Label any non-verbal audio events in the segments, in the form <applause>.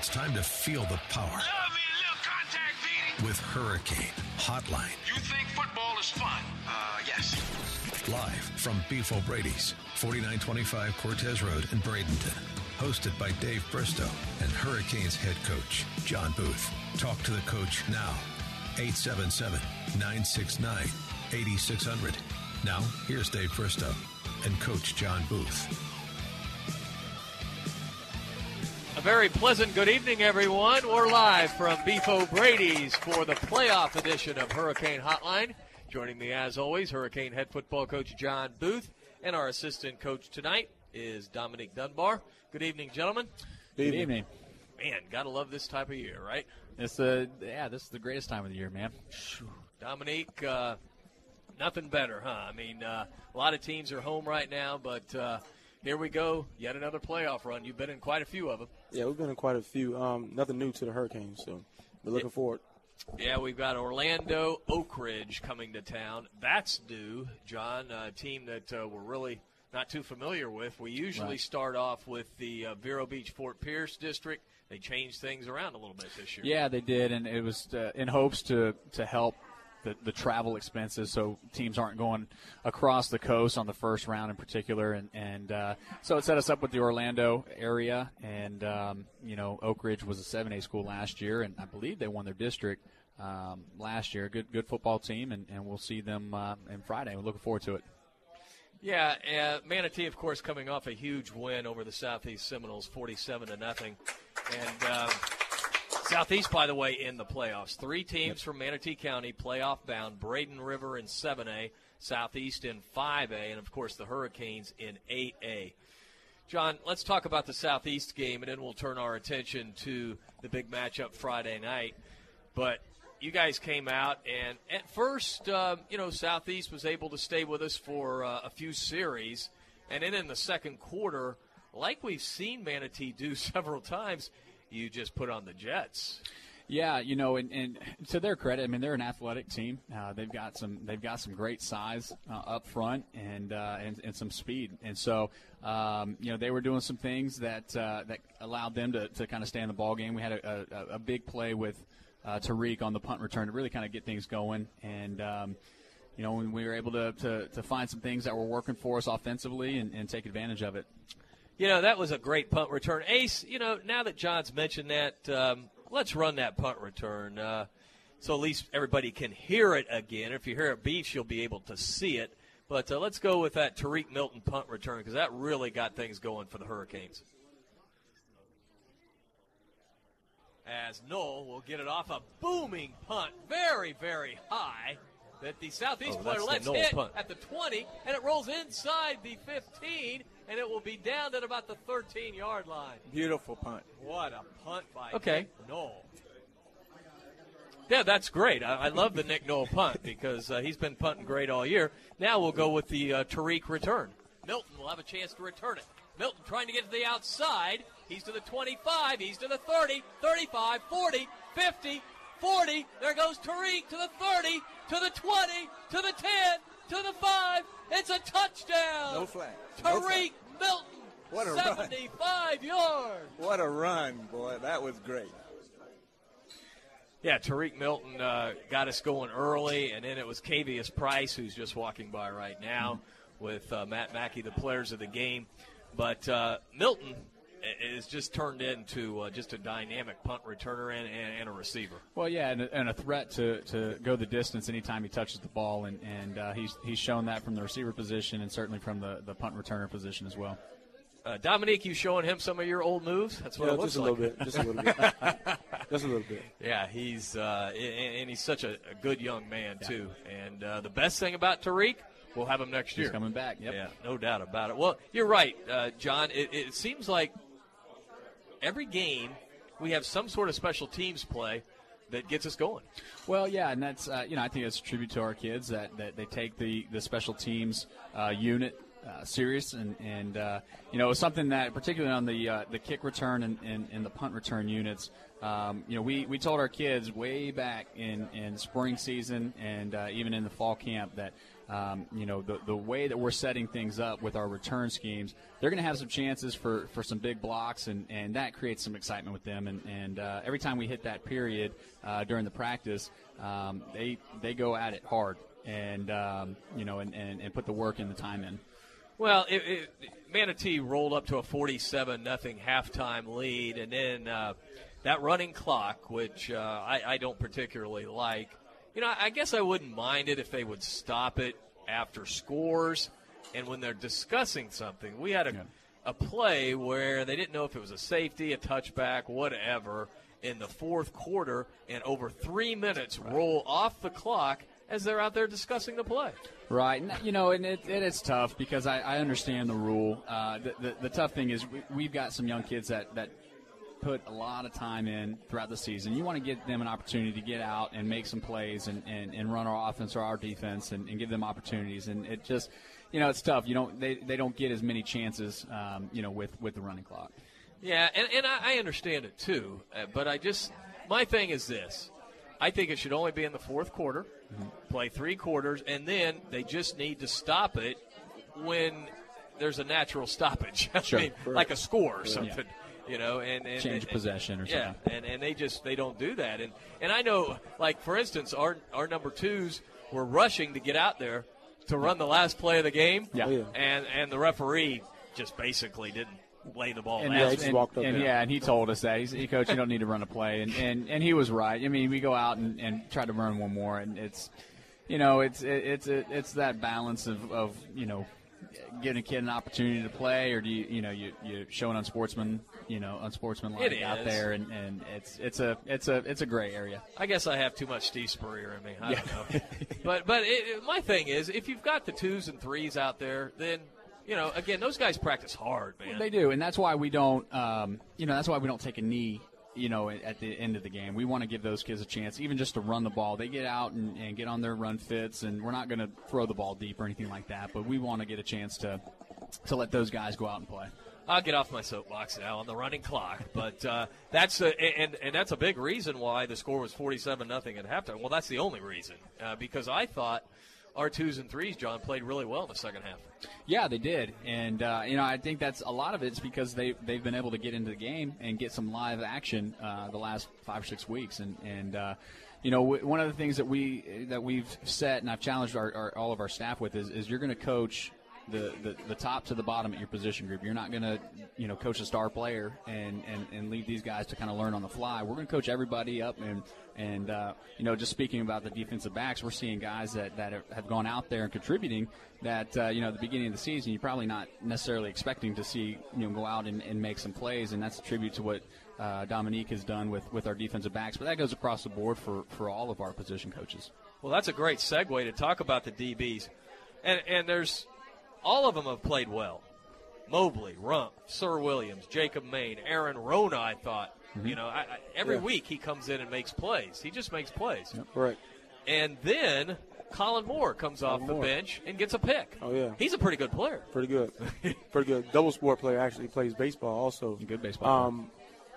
It's time to feel the power with Hurricane Hotline. You think football is fun? Uh, yes. Live from Beef O'Brady's, 4925 Cortez Road in Bradenton. Hosted by Dave Bristow and Hurricanes head coach, John Booth. Talk to the coach now. 877 969 8600. Now, here's Dave Bristow and Coach John Booth. A very pleasant good evening, everyone. We're live from Beef O'Brady's for the playoff edition of Hurricane Hotline. Joining me, as always, Hurricane head football coach John Booth, and our assistant coach tonight is Dominique Dunbar. Good evening, gentlemen. Good evening. Man, gotta love this type of year, right? It's the yeah, this is the greatest time of the year, man. Dominique, uh, nothing better, huh? I mean, uh, a lot of teams are home right now, but uh, here we go, yet another playoff run. You've been in quite a few of them. Yeah, we've been in quite a few. Um, nothing new to the Hurricanes, so we're looking forward. Yeah, we've got Orlando Oak Ridge coming to town. That's due, John, a team that uh, we're really not too familiar with. We usually Right. start off with the uh, Vero Beach Fort Pierce district. They changed things around a little bit this year. Yeah, they did, and it was uh, in hopes to to help the, the travel expenses, so teams aren't going across the coast on the first round in particular, and and uh, so it set us up with the Orlando area, and um, you know Oak Ridge was a seven A school last year, and I believe they won their district. Um, last year, good good football team, and, and we'll see them uh, on Friday. We're looking forward to it. Yeah, uh, Manatee, of course, coming off a huge win over the Southeast Seminoles, forty-seven to nothing, and um, Southeast, by the way, in the playoffs. Three teams from Manatee County, playoff bound: Braden River in seven A, Southeast in five A, and of course the Hurricanes in eight A. John, let's talk about the Southeast game, and then we'll turn our attention to the big matchup Friday night. But you guys came out, and at first, um, you know, Southeast was able to stay with us for uh, a few series, and then in the second quarter, like we've seen Manatee do <laughs> several times, you just put on the Jets. Yeah, you know, and, and to their credit, I mean they're an athletic team. Uh, they've got some they've got some great size uh, up front and, uh, and and some speed, and so um, you know they were doing some things that uh, that allowed them to, to kind of stay in the ball game. We had a, a, a big play with uh, Tariq on the punt return to really kind of get things going, and um, you know when we were able to, to, to find some things that were working for us offensively and, and take advantage of it. You know, that was a great punt return. Ace, you know, now that John's mentioned that, um, let's run that punt return. Uh, so at least everybody can hear it again. If you hear it beefs, you'll be able to see it. But uh, let's go with that Tariq Milton punt return because that really got things going for the Hurricanes. As Knoll will get it off a booming punt, very, very high, that the Southeast Oh, player lets hit punt. at the 20, and it rolls inside the 15, and it will be down at about the 13 yard line. Beautiful punt. What a punt by Okay. Nick Knoll. Yeah, that's great. I, I love the Nick Knoll punt <laughs> because uh, he's been punting great all year. Now we'll go with the uh, Tariq return. Milton will have a chance to return it. Milton trying to get to the outside. He's to the 25. He's to the 30, 35, 40, 50, 40. There goes Tariq to the 30, to the 20, to the 10, to the 5. It's a touchdown. No flag. No Tariq flag. Milton. What a run. 75 yards. What a run, boy. That was great. Yeah, Tariq Milton uh, got us going early, and then it was Cavius Price who's just walking by right now with uh, Matt Mackey, the players of the game. But uh, Milton i- is just turned into uh, just a dynamic punt returner and, and, and a receiver. Well, yeah, and a, and a threat to, to go the distance anytime he touches the ball, and, and uh, he's he's shown that from the receiver position and certainly from the, the punt returner position as well. Uh, Dominique, you showing him some of your old moves? That's what Yeah, it looks just a like. little bit. Just a little bit. <laughs> just a little bit. Yeah, he's uh, and, and he's such a, a good young man too. And uh, the best thing about Tariq, we'll have him next He's year. coming back. Yep. Yeah, no doubt about it. Well, you're right, uh, John. It, it seems like every game we have some sort of special teams play that gets us going. Well, yeah, and that's uh, you know I think it's a tribute to our kids that, that they take the the special teams uh, unit uh, serious and and uh, you know something that particularly on the uh, the kick return and, and, and the punt return units. Um, you know, we, we told our kids way back in, in spring season and uh, even in the fall camp that um, you know, the, the way that we're setting things up with our return schemes, they're going to have some chances for, for some big blocks, and, and that creates some excitement with them. And, and uh, every time we hit that period during the practice, um, they, they go at it hard and, um, you know, and, and, and put the work and the time in. Well, it, it, Manatee rolled up to a 47 nothing halftime lead, and then uh, that running clock, which uh, I, I don't particularly like, you know, I guess I wouldn't mind it if they would stop it after scores and when they're discussing something. We had a, yeah. a play where they didn't know if it was a safety, a touchback, whatever, in the fourth quarter, and over three minutes right. roll off the clock as they're out there discussing the play. Right. You know, and it, it, it's tough because I, I understand the rule. Uh, the, the, the, tough thing is we, have got some young kids that, that put a lot of time in throughout the season. You want to give them an opportunity to get out and make some plays and, and, and run our offense or our defense and, and give them opportunities. And it just, you know, it's tough. You don't they, they don't get as many chances, um, you know, with, with the running clock. Yeah, and, and I, I understand it too. Uh, but I just, my thing is this. I think it should only be in the fourth quarter. Play three quarters, and then they just need to stop it when there's a natural stoppage. <laughs> Sure. I mean, like a score or something. Yeah you know, and, and change and, possession or yeah, something. and and they just they don't do that. And and I know, like for instance, our our number twos were rushing to get out there to run the last play of the game. Yeah, oh, yeah. and and the referee just basically didn't lay the ball and, down. And, and, and yeah, and he told us that he's, he coach, you don't need to run a play, and and, and he was right. I mean, we go out and, and try to run one more, and it's you know it's it, it's it's that balance of, of you know giving a kid an opportunity to play, or do you you know you you showing unsportsman you know unsportsmanlike out there, and, and it's it's a it's a it's a gray area. I guess I have too much Steve Spurrier in me. I yeah. don't know, but but it, my thing is, if you've got the twos and threes out there, then you know, again, those guys practice hard, man. They do, and that's why we don't, um, you know, that's why we don't take a knee you know, at the end of the game. We want to give those kids a chance, even just to run the ball. They get out and, and get on their run fits, and we're not going to throw the ball deep or anything like that. But we want to get a chance to to let those guys go out and play. I'll get off my soapbox now on the running clock, but uh, that's a, and and that's a big reason why the score was forty-seven nothing at halftime. Well, that's the only reason uh, because I thought our twos and threes, John, played really well in the second half. Yeah, they did, and uh, you know I think that's a lot of it's because they they've been able to get into the game and get some live action uh, the last five or six weeks, and and uh, you know w- one of the things that we that we've set and I've challenged our, our all of our staff with is, is you're going to coach the, the, the top to the bottom at your position group. You're not going to, you know, coach a star player and, and, and leave these guys to kind of learn on the fly. We're going to coach everybody up. And, and uh, you know, just speaking about the defensive backs, we're seeing guys that, that have gone out there and contributing that, uh, you know, at the beginning of the season, you're probably not necessarily expecting to see, you know, go out and, and make some plays. And that's a tribute to what uh, Dominique has done with, with our defensive backs. But that goes across the board for, for all of our position coaches. Well, that's a great segue to talk about the DBs. And, and there's all of them have played well. Mobley, Rump, Sir Williams, Jacob Maine, Aaron Rona. I thought, mm-hmm. you know, I, I, every yeah. week he comes in and makes plays. He just makes plays. Yep. Right. And then Colin Moore comes Colin off the bench and gets a pick. Oh yeah, he's a pretty good player. Pretty good, <laughs> pretty good. Double sport player. Actually plays baseball also. Good baseball. Um,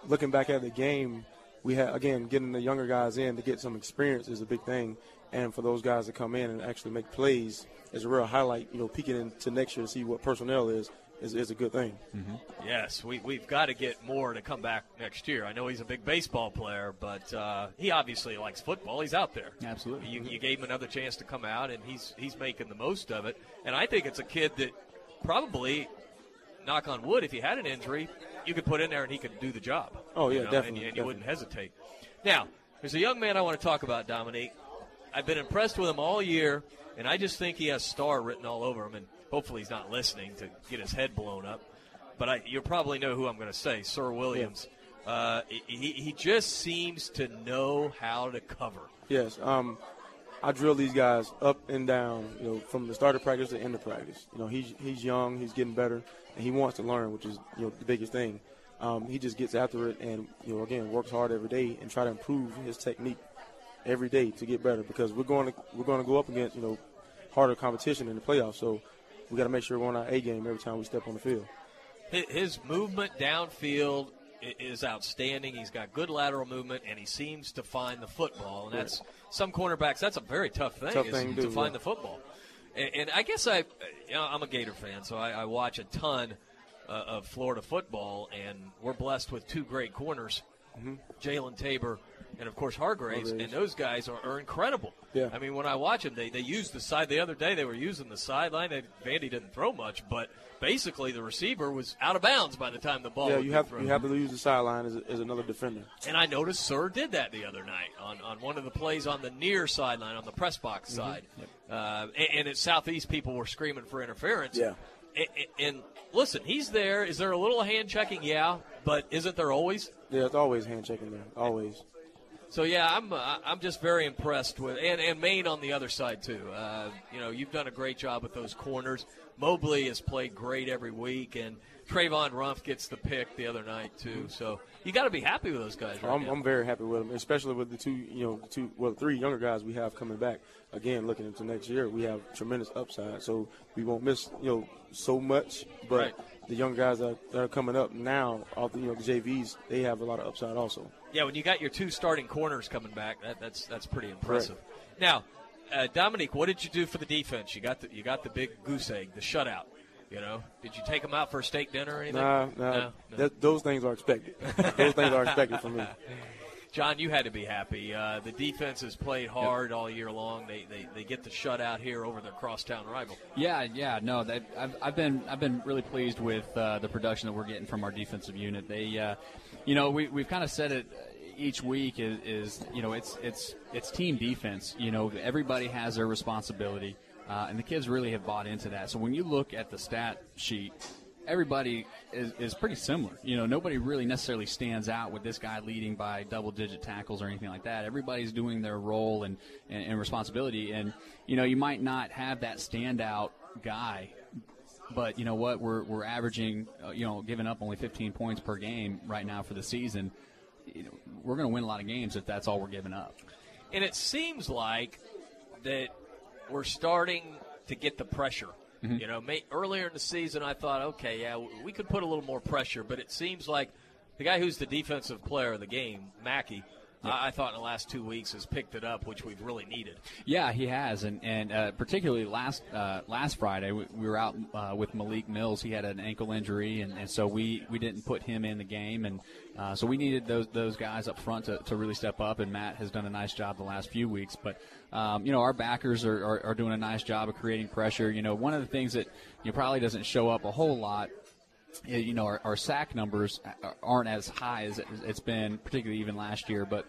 looking back at the game, we had again getting the younger guys in to get some experience is a big thing, and for those guys to come in and actually make plays is a real highlight. You know, peeking into next year to see what personnel is is, is a good thing. Mm-hmm. Yes, we, we've got to get more to come back next year. I know he's a big baseball player, but uh, he obviously likes football. He's out there. Absolutely. You, you gave him another chance to come out, and he's he's making the most of it. And I think it's a kid that probably, knock on wood, if he had an injury, you could put in there and he could do the job. Oh yeah, you know, definitely. And, and you wouldn't hesitate. Now, there's a young man I want to talk about, Dominique. I've been impressed with him all year, and I just think he has star written all over him. And hopefully, he's not listening to get his head blown up. But I, you probably know who I'm going to say, Sir Williams. Yeah. Uh, he, he just seems to know how to cover. Yes. Um, I drill these guys up and down, you know, from the start of practice to end of practice. You know, he's he's young, he's getting better, and he wants to learn, which is you know the biggest thing. Um, he just gets after it and you know again works hard every day and try to improve his technique every day to get better because we're going to we're going to go up against you know harder competition in the playoffs. So we got to make sure we're on our A game every time we step on the field. His movement downfield is outstanding. He's got good lateral movement, and he seems to find the football. And that's some cornerbacks. That's a very tough thing, Tough thing to do, find yeah. the football. And, and I guess I, you know, I'm a Gator fan, so I, I watch a ton uh, of Florida football, and we're blessed with two great corners, Jalen Tabor and of course Hargreaves. Hargreaves. and those guys are, are incredible. Yeah. I mean, when I watch them, they they use the side. The other day, they were using the sideline. They, Vandy didn't throw much, but basically the receiver was out of bounds by the time the ball. yeah, you have thrown. you have to use the sideline as, as another defender. And I noticed Sir did that the other night on, on one of the plays on the near sideline, on the press box Mm-hmm. side. Uh, and, and at Southeast, people were screaming for interference. Yeah. And, and listen, he's there. Is there a little hand checking? Yeah. But isn't there always? Yeah, it's always hand checking there, always. So yeah, I'm uh, I'm just very impressed with and and Maine on the other side too. Uh, you know, you've done a great job with those corners. Mobley has played great every week, and Trayvon Rumpf gets the pick the other night too. So you got to be happy with those guys. Right I'm. I'm very happy with them, especially with the two, you know, two, well, three younger guys we have coming back. Again, looking into next year, we have tremendous upside, so we won't miss, you know, so much. But Right. the young guys that, that are coming up now, all the, you know, the JVs, they have a lot of upside also. Yeah, when you got your two starting corners coming back, that, that's that's pretty impressive. Now, uh, Dominique, what did you do for the defense? You got the you got the big goose egg, the shutout. You know, did you take them out for a steak dinner or anything? Nah, nah, No, no. That, those things are expected. <laughs> those things are expected from me. <laughs> John, you had to be happy. Uh, the defense has played hard all year long. They, they they get the shutout here over their crosstown rival. Yeah, yeah, no, that, I've, I've been I've been really pleased with uh, the production that we're getting from our defensive unit. They, uh, you know, we we've kind of said it each week is, is you know it's it's it's team defense. You know, everybody has their responsibility, uh, and the kids really have bought into that. So when you look at the stat sheet. Everybody is, is pretty similar. You know, nobody really necessarily stands out with this guy leading by double digit tackles or anything like that. Everybody's doing their role and, and, and responsibility. And, you know, you might not have that standout guy but you know what? We're we're averaging, uh, you know, giving up only 15 points per game right now for the season. You know, we're going to win a lot of games if that's all we're giving up. And it seems like that we're starting to get the pressure. Mm-hmm. You know, may, earlier in the season, I thought, okay, yeah, we could put a little more pressure, but it seems like the guy who's the defensive player of the game, Mackey, I, I thought in the last two weeks has picked it up, which we've really needed. Yeah, he has, and and uh, particularly last uh, last Friday, we, we were out uh, with Malik Mills. He had an ankle injury, and, and so we, we didn't put him in the game, and uh, so we needed those those guys up front to, to really step up. And Matt has done a nice job the last few weeks, but um, you know our backers are, are, are doing a nice job of creating pressure. You know, one of the things that you know, probably doesn't show up a whole lot you know, our, our sack numbers aren't as high as it- it's been, particularly even last year. But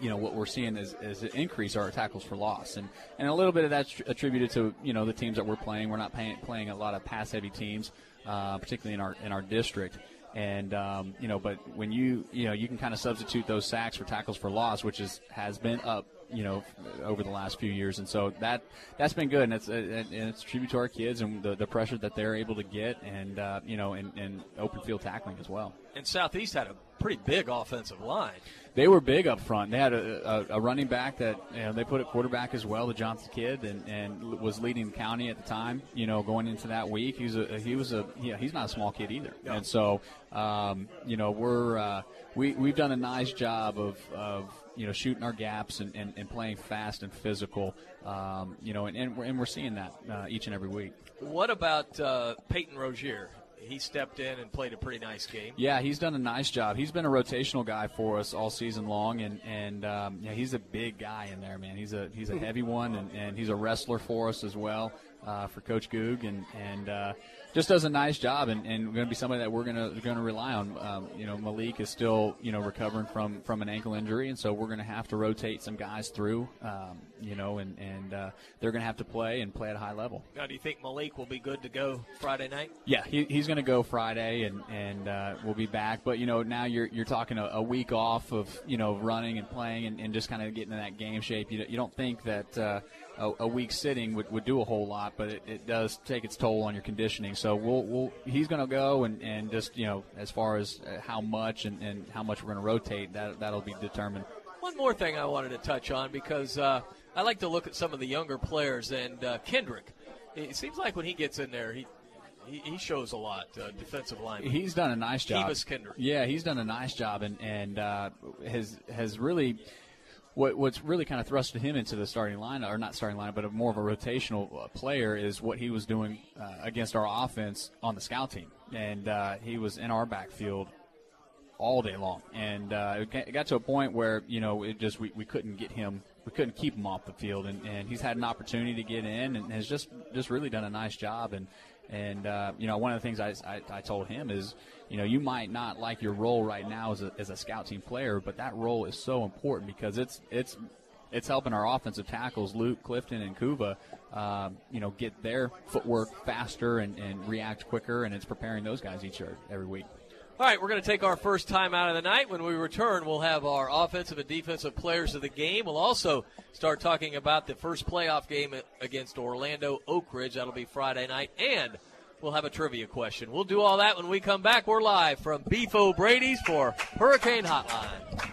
you know, what we're seeing is, is an increase our tackles for loss, and and a little bit of that's attributed to you know the teams that we're playing. We're not playing playing a lot of pass heavy teams, uh, particularly in our in our district. And um, you know, but when you you know you can kind of substitute those sacks for tackles for loss, which is has been up you know over the last few years, and so that that's been good, and it's and it's a tribute to our kids and the, the pressure that they're able to get, and uh, you know, and, and open field tackling as well. And Southeast had a pretty big offensive line. They were big up front. They had a, a, a running back that you know, they put at quarterback as well, the Johnson kid, and, and was leading the county at the time. You know, going into that week, he was a he was a yeah, he's not a small kid either. And so, um, you know, we're uh, we we've done a nice job of, of you know shooting our gaps and, and, and playing fast and physical. Um, you know, and, and we're, and we're seeing that uh, each and every week. What about uh, Peyton Rozier? He stepped in and played a pretty nice game. Yeah, he's done a nice job. He's been a rotational guy for us all season long, and and um, yeah, he's a big guy in there, man. He's a he's a heavy one, and, and he's a wrestler for us as well uh, for Coach Goog, and and uh, just does a nice job, and, and going to be somebody that we're gonna going to rely on. Um, you know, Malik is still you know recovering from from an ankle injury, and so we're going to have to rotate some guys through. Um, you know, and and uh, they're going to have to play and play at a high level. Now, do you think Malik will be good to go Friday night? Yeah, he, he's going to go Friday, and and uh, we'll be back. But you know, now you're you're talking a, a week off of you know running and playing and, and just kind of getting in that game shape. You, you don't think that uh, a, a week sitting would, would do a whole lot, but it, it does take its toll on your conditioning. So we'll, we'll he's going to go and, and just you know as far as uh, how much and, and how much we're going to rotate that that'll be determined. One more thing I wanted to touch on because uh, I like to look at some of the younger players and uh, Kendrick. It seems like when he gets in there, he he, he shows a lot. Uh, defensive line. He's done a nice job. Kivas Kendrick. Yeah, he's done a nice job and and uh, has has really. What, what's really kind of thrusted him into the starting line, or not starting line, but a more of a rotational uh, player, is what he was doing uh, against our offense on the scout team, and uh, he was in our backfield all day long, and uh, it got to a point where you know it just we, we couldn't get him, we couldn't keep him off the field, and, and he's had an opportunity to get in, and has just just really done a nice job, and and uh, you know, one of the things I, I, I, told him is, you know, you might not like your role right now as a, as a scout team player, but that role is so important because it's it's it's helping our offensive tackles, Luke, Clifton, and Kuva, um, you know, get their footwork faster and, and react quicker, and it's preparing those guys each every week. All right, we're going to take our first time out of the night. When we return, we'll have our offensive and defensive players of the game. We'll also start talking about the first playoff game against Orlando Oak Ridge. That'll be Friday night. And we'll have a trivia question. We'll do all that when we come back. We're live from Beef O'Brady's for Hurricane Hotline.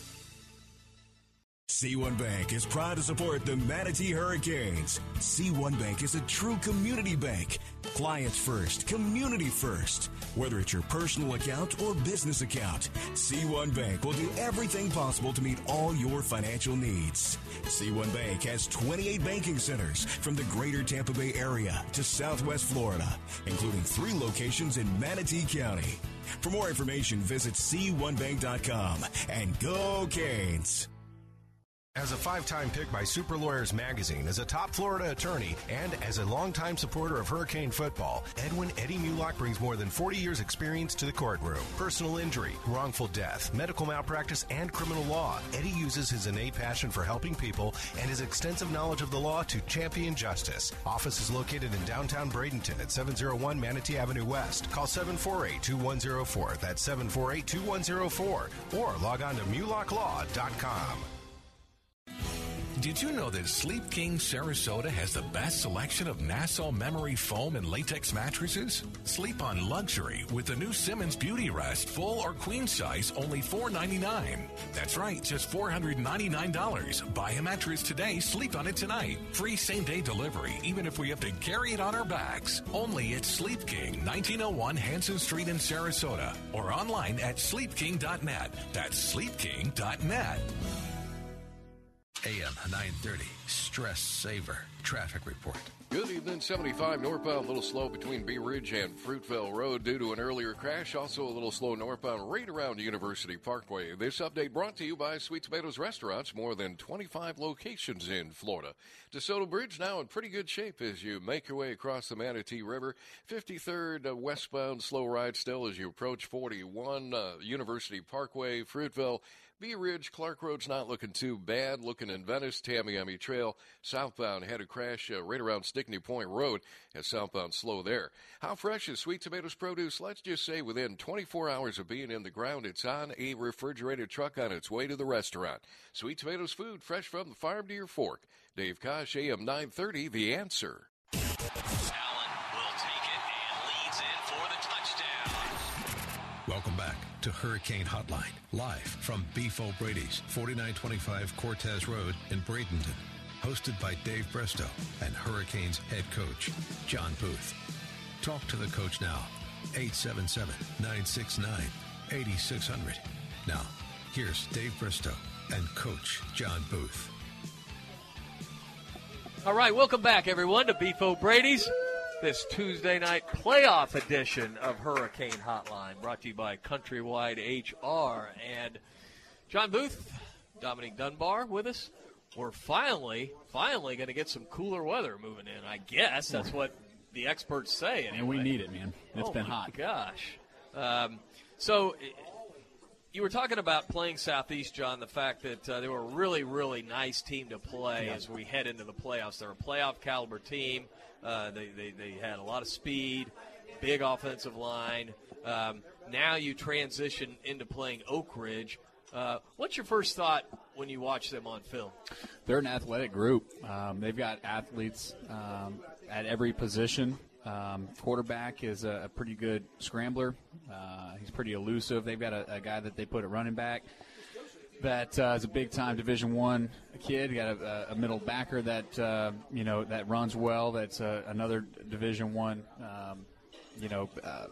C1 Bank is proud to support the Manatee Hurricanes. C1 Bank is a true community bank. Clients first, community first. Whether it's your personal account or business account, C1 Bank will do everything possible to meet all your financial needs. C1 Bank has 28 banking centers from the greater Tampa Bay area to Southwest Florida, including three locations in Manatee County. For more information, visit C1Bank.com and go Canes. As a five time pick by Super Lawyers Magazine, as a top Florida attorney, and as a longtime supporter of Hurricane football, Edwin Eddie Mulock brings more than 40 years' experience to the courtroom. Personal injury, wrongful death, medical malpractice, and criminal law. Eddie uses his innate passion for helping people and his extensive knowledge of the law to champion justice. Office is located in downtown Bradenton at 701 Manatee Avenue West. Call 748 2104. That's 748 2104. Or log on to MulockLaw.com. Did you know that Sleep King Sarasota has the best selection of Nassau memory foam and latex mattresses? Sleep on luxury with the new Simmons Beauty Rest full or queen size only 499. That's right, just $499. Buy a mattress today, sleep on it tonight. Free same day delivery, even if we have to carry it on our backs. Only at Sleep King, 1901 Hanson Street in Sarasota, or online at sleepking.net. That's sleepking.net. AM 930, Stress Saver, Traffic Report. Good evening, 75 northbound, a little slow between Bee Ridge and Fruitvale Road due to an earlier crash. Also a little slow northbound right around University Parkway. This update brought to you by Sweet Tomatoes Restaurants, more than 25 locations in Florida. DeSoto Bridge now in pretty good shape as you make your way across the Manatee River. 53rd uh, westbound slow ride still as you approach 41 uh, University Parkway, Fruitvale Bee Ridge, Clark Road's not looking too bad. Looking in Venice, Tamiami Trail, southbound had a crash uh, right around Stickney Point Road, as southbound slow there. How fresh is Sweet Tomatoes produce? Let's just say within 24 hours of being in the ground, it's on a refrigerated truck on its way to the restaurant. Sweet Tomatoes food, fresh from the farm to your fork. Dave Kosh, AM 930, The Answer. Welcome back to Hurricane Hotline, live from Beef O'Brady's, 4925 Cortez Road in Bradenton. Hosted by Dave Bristow and Hurricanes head coach, John Booth. Talk to the coach now, 877 969 8600. Now, here's Dave Bristow and Coach John Booth. All right, welcome back, everyone, to Beef O'Brady's. This Tuesday night playoff edition of Hurricane Hotline, brought to you by Countrywide HR and John Booth, Dominique Dunbar with us. We're finally, finally going to get some cooler weather moving in. I guess that's what the experts say. Anyway. And we need it, man. It's oh been my hot. Gosh. Um, so you were talking about playing Southeast, John. The fact that uh, they were a really, really nice team to play Yeah. as we head into the playoffs. They're a playoff caliber team. Uh, they, they they had a lot of speed, big offensive line. Um, now you transition into playing Oak Ridge. Uh, what's your first thought when you watch them on film? They're an athletic group. Um, they've got athletes um, at every position. Um, quarterback is a, a pretty good scrambler. Uh, he's pretty elusive. They've got a, a guy that they put at running back that uh, is a big time Division One kid. Got a, a middle backer that uh, you know that runs well. That's uh, another Division One. Um, you know. Uh,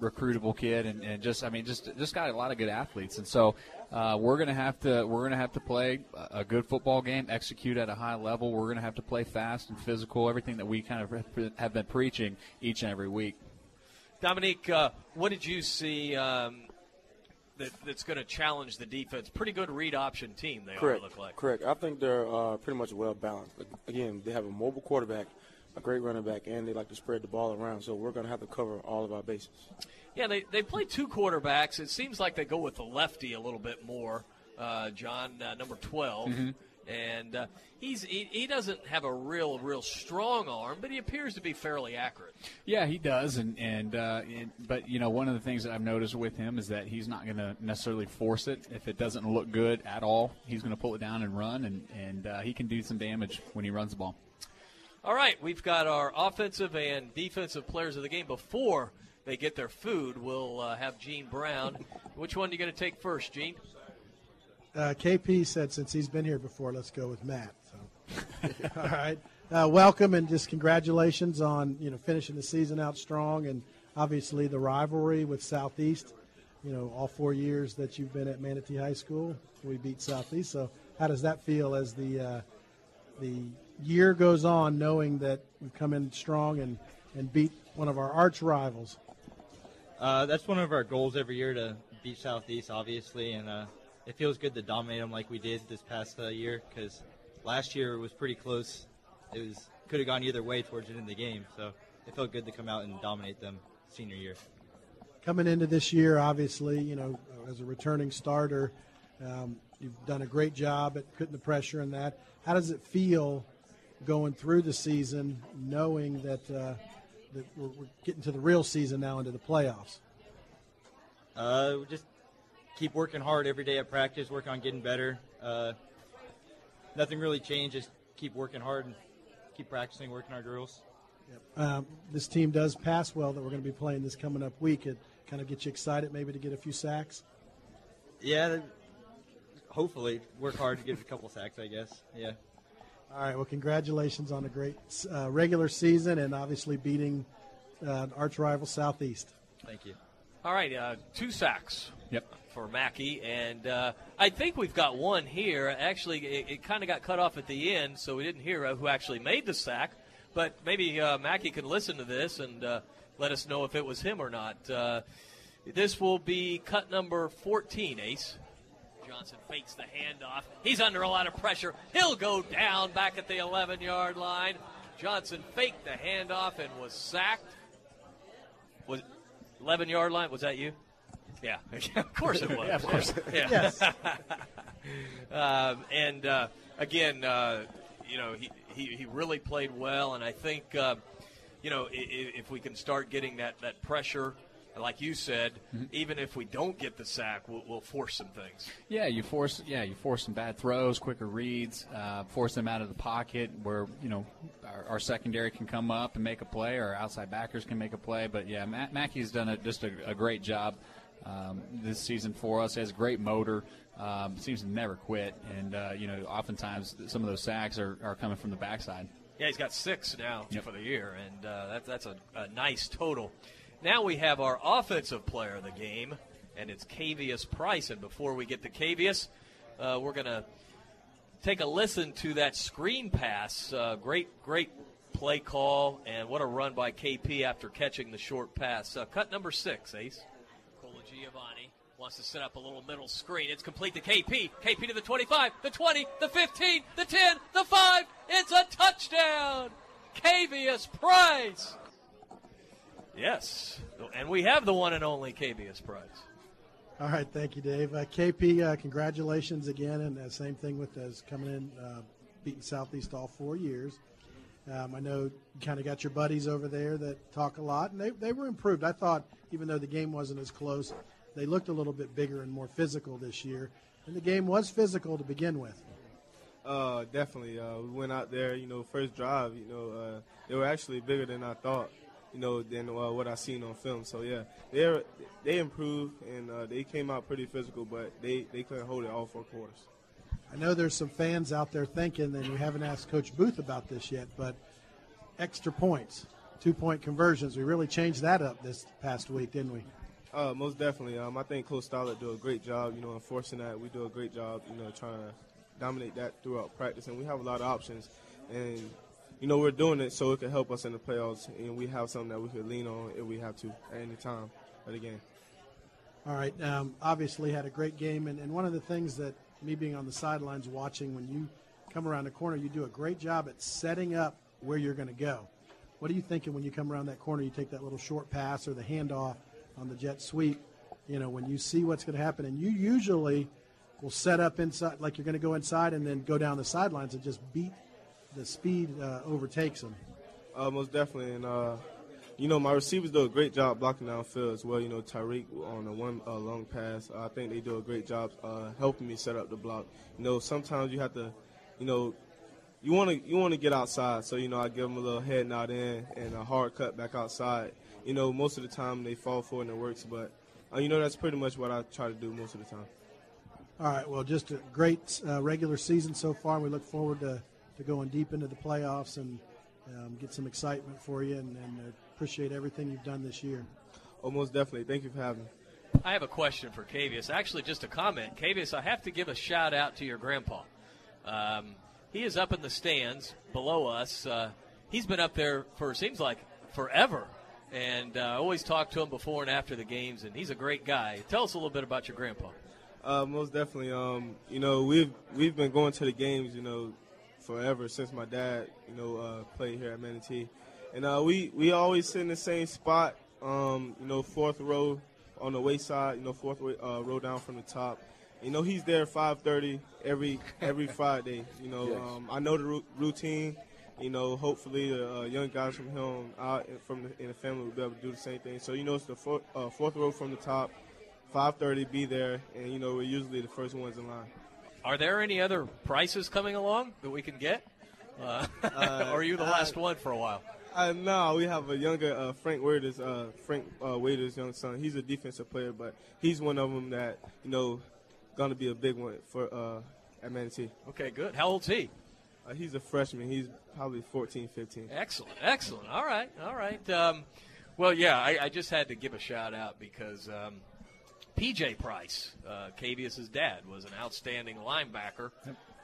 recruitable kid and, and just I mean just just got a lot of good athletes and so uh, we're gonna have to we're gonna have to play a- a good football game execute at a high level we're gonna have to play fast and physical everything that we kind of have been preaching each and every week Dominique, uh, what did you see um, that, that's going to challenge the defense? Pretty good read option team they Correct. look like. Correct. I think they're uh, pretty much well balanced. Like, again, they have a mobile quarterback, a great running back, and they like to spread the ball around. So we're going to have to cover all of our bases. Yeah, they, they play two quarterbacks. It seems like they go with the lefty a little bit more. Uh, John, uh, number 12. Mhm. And uh, he's he, he doesn't have a real, real strong arm, but he appears to be fairly accurate. Yeah, he does, and and, uh, and but you know one of the things that I've noticed with him is that he's not going to necessarily force it if it doesn't look good at all. He's going to pull it down and run, and and uh, he can do some damage when he runs the ball. All right, we've got our offensive and defensive players of the game. Before they get their food, we'll uh, have Gene Brown. Which one are you going to take first, Gene? Uh, KP said since he's been here before, let's go with Matt. So, <laughs> all right. Uh, welcome and just congratulations on you know finishing the season out strong and obviously the rivalry with Southeast. You know, all four years that you've been at Manatee High School, we beat Southeast. So, how does that feel as the uh, the year goes on, knowing that we've come in strong and and beat one of our arch rivals? Uh, that's one of our goals every year to beat Southeast, obviously, and uh, it feels good to dominate them like we did this past uh, year because last year was pretty close. It was could have gone either way towards the end of the game, so it felt good to come out and dominate them senior year. coming into this year, obviously, you know, as a returning starter, um, you've done a great job at putting the pressure in that. How does it feel going through the season, knowing that uh, that we're, we're getting to the real season now into the playoffs? Uh, we just keep working hard every day at practice, work on getting better. Uh, nothing really changed. Just keep working hard and keep practicing, working our drills. Um, this team does pass well that we're going to be playing this coming up week. It kind of gets you excited, maybe to get a few sacks. Yeah, hopefully work hard to get a couple sacks. I guess. Yeah. All right. Well, congratulations on a great uh, regular season and obviously beating uh, arch rival Southeast. Thank you. All right, uh, two sacks. Yep. For Mackey, and uh, I think we've got one here. Actually, it, it kind of got cut off at the end, so we didn't hear uh, who actually made the sack. But maybe uh, Mackey can listen to this and uh, let us know if it was him or not. Uh, this will be cut number 14, Ace. Johnson fakes the handoff. He's under a lot of pressure. He'll go down back at the 11 yard line. Johnson faked the handoff and was sacked. Was 11 yard line? Was that you? Yeah, <laughs> of course it was. Yeah, of course. Yeah. <laughs> Yes. <laughs> um, and uh, again, uh, you know, he, he, he really played well, and I think, uh, you know, if, if we can start getting that, that pressure, like you said, even if we don't get the sack, we'll, we'll force some things. Yeah, you force yeah you force some bad throws, quicker reads, uh, force them out of the pocket where you know our, our secondary can come up and make a play, or outside backers can make a play. But yeah, Matt, Mackey's done a, just a, a great job um, this season for us. Has a great motor, um, seems to never quit, and uh, you know oftentimes some of those sacks are, are coming from the backside. Yeah, he's got six now Yep. for the year, and uh, that, that's a, a nice total. Now we have our offensive player of the game, and it's Cavius Price. And before we get to Cavius, uh, we're going to take a listen to that screen pass. Uh, great, great play call, and what a run by KP after catching the short pass. Uh, cut number six, Ace. Cola Giovanni wants to set up a little middle screen. It's complete to KP. KP to the 25, the 20, the 15, the 10, the 5. It's a touchdown. Cavius Price. Yes, and we have the one and only Cavius Price. All right, thank you, Dave. Uh, KP, uh, congratulations again, and uh, same thing with us coming in, uh, beating Southeast all four years. Um, I know you kind of got your buddies over there that talk a lot, and they, they were improved. I thought, even though the game wasn't as close, they looked a little bit bigger and more physical this year, and the game was physical to begin with. Uh, definitely. Uh, we went out there, you know, first drive, you know, uh, they were actually bigger than I thought, you know, than uh, what I seen on film. So yeah, they they improved and uh, they came out pretty physical, but they they couldn't hold it all four quarters. I know there's some fans out there thinking, and we haven't asked Coach Booth about this yet, but extra points, two point conversions, we really changed that up this past week, didn't we? Uh, most definitely. Um, I think Coach Stollett do a great job, you know, enforcing that. We do a great job, you know, trying to dominate that throughout practice, and we have a lot of options. And you know, we're doing it so it can help us in the playoffs, and we have something that we could lean on if we have to at any time of the game. All right. Um, obviously, had a great game, and, and one of the things that me being on the sidelines watching, when you come around the corner, you do a great job at setting up where you're going to go. What are you thinking when you come around that corner? You take that little short pass or the handoff on the jet sweep. You know, when you see what's going to happen, and you usually will set up inside, like you're going to go inside, and then go down the sidelines and just beat the speed uh, overtakes them. Uh, most definitely, and uh, you know my receivers do a great job blocking downfield as well. You know Tyreek on a one uh, long pass, I think they do a great job uh, helping me set up the block. You know sometimes you have to, you know, you want to you want to get outside, so you know I give them a little head nod in and a hard cut back outside. You know most of the time they fall for it and it works, but uh, you know that's pretty much what I try to do most of the time. All right. Well, just a great uh, regular season so far. We look forward to, to going deep into the playoffs and um, get some excitement for you, and, and uh, appreciate everything you've done this year. Oh, most definitely. Thank you for having me. I have a question for Cavius. Actually, just a comment. Cavius, I have to give a shout out to your grandpa. Um, he is up in the stands below us. Uh, he's been up there for seems like forever, and uh, I always talk to him before and after the games. And he's a great guy. Tell us a little bit about your grandpa. Uh, most definitely. Um, you know, we've we've been going to the games, you know, forever since my dad, you know, uh, played here at Manatee, and uh, we we always sit in the same spot. Um, you know, fourth row on the waist side. You know, fourth way, uh, row down from the top. You know, he's there 5:30 every every <laughs> Friday. You know, Yes. um, I know the ru- routine. You know, hopefully the uh, young guys from him out from the, in the family will be able to do the same thing. So you know, it's the fourth, uh, fourth row from the top. 5:30, be there, and you know we're usually the first ones in line. Are there any other prices coming along that we can get? Uh, Uh, <laughs> or are you the uh, last one for a while? Uh, no, we have a younger uh, Frank Waiters, uh, Frank uh, Waiters' young son. He's a defensive player, but he's one of them that you know going to be a big one for uh, at Manatee. Okay, good. How old's he? Uh, he's a freshman. He's probably 14, 15. Excellent, excellent. All right, all right. Um, well, yeah, I, I just had to give a shout out because um, PJ Price, uh, Cavius's dad, was an outstanding linebacker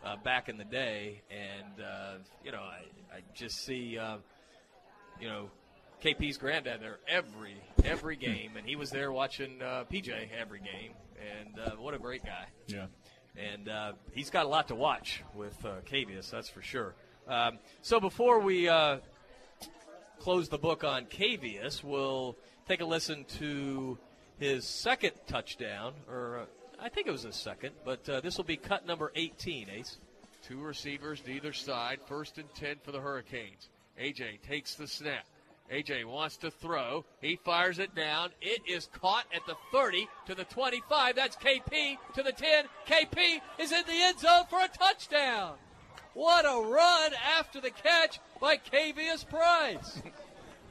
uh, back in the day, and uh, you know, I, I just see, uh, you know, KP's granddad there every every game, and he was there watching uh, PJ every game, and uh, what a great guy. Yeah. And uh, he's got a lot to watch with uh, Cavius, that's for sure. Um, so before we uh, close the book on Cavius, we'll take a listen to his second touchdown, or uh, I think it was his second, but uh, this will be cut number 18, Ace. Two receivers to either side. First and 10 for the Hurricanes. AJ takes the snap. AJ wants to throw. He fires it down. It is caught at the 30 to the 25. That's KP to the 10. KP is in the end zone for a touchdown. What a run after the catch by Cavius Price.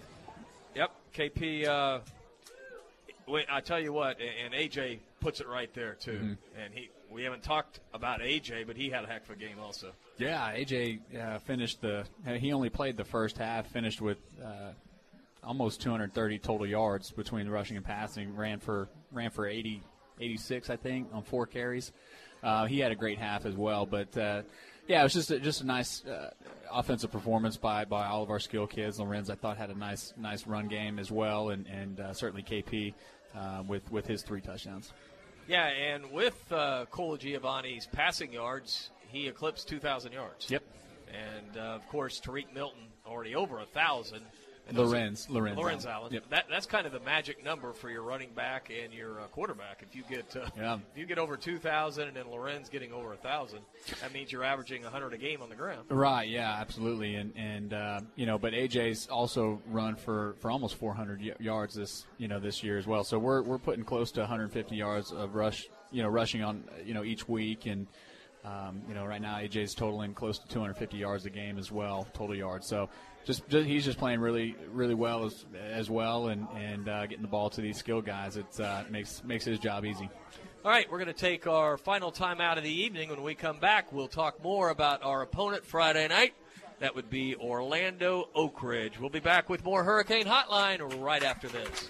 <laughs> yep, KP. Uh, wait, I tell you what, and AJ puts it right there too. Mm-hmm. And he, we haven't talked about AJ, but he had a heck of a game also. Yeah, AJ uh, finished the. He only played the first half. Finished with uh, almost 230 total yards between rushing and passing. Ran for ran for 80, 86, I think, on four carries. Uh, he had a great half as well, but uh, yeah, it was just a, just a nice uh, offensive performance by, by all of our skill kids. Lorenz, I thought, had a nice nice run game as well, and and uh, certainly KP uh, with with his three touchdowns. Yeah, and with uh, Cole Giovanni's passing yards, he eclipsed 2,000 yards. Yep. And uh, of course, Tariq Milton already over a thousand. Lorenz, Lorenz, Lorenz Allen. Allen. Yep. That, that's kind of the magic number for your running back and your uh, quarterback. If you get uh, Yeah. if you get over 2,000 and then Lorenz getting over a thousand, that means you're averaging 100 a game on the ground. Right. Yeah. Absolutely. And and uh, you know, but AJ's also run for, for almost 400 y- yards this you know this year as well. So we're we're putting close to 150 yards of rush you know rushing on you know each week and. Um, you know, right now AJ's totaling close to 250 yards a game as well, total yards. So, just, just he's just playing really, really well as as well, and and uh, getting the ball to these skill guys. It uh, makes makes his job easy. All right, we're going to take our final time out of the evening. When we come back, we'll talk more about our opponent Friday night. That would be Orlando Oak Ridge. We'll be back with more Hurricane Hotline right after this.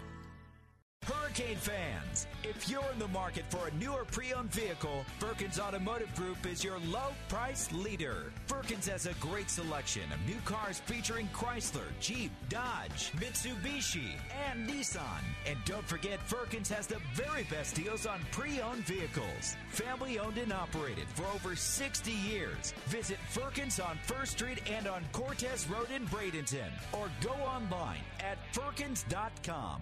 Hurricane fans, if you're in the market for a newer pre-owned vehicle, Firkins Automotive Group is your low price leader. Firkins has a great selection of new cars featuring Chrysler, Jeep, Dodge, Mitsubishi, and Nissan. And don't forget, Firkins has the very best deals on pre-owned vehicles. Family owned and operated for over 60 years. Visit Firkins on First Street and on Cortez Road in Bradenton, or go online at firkins.com.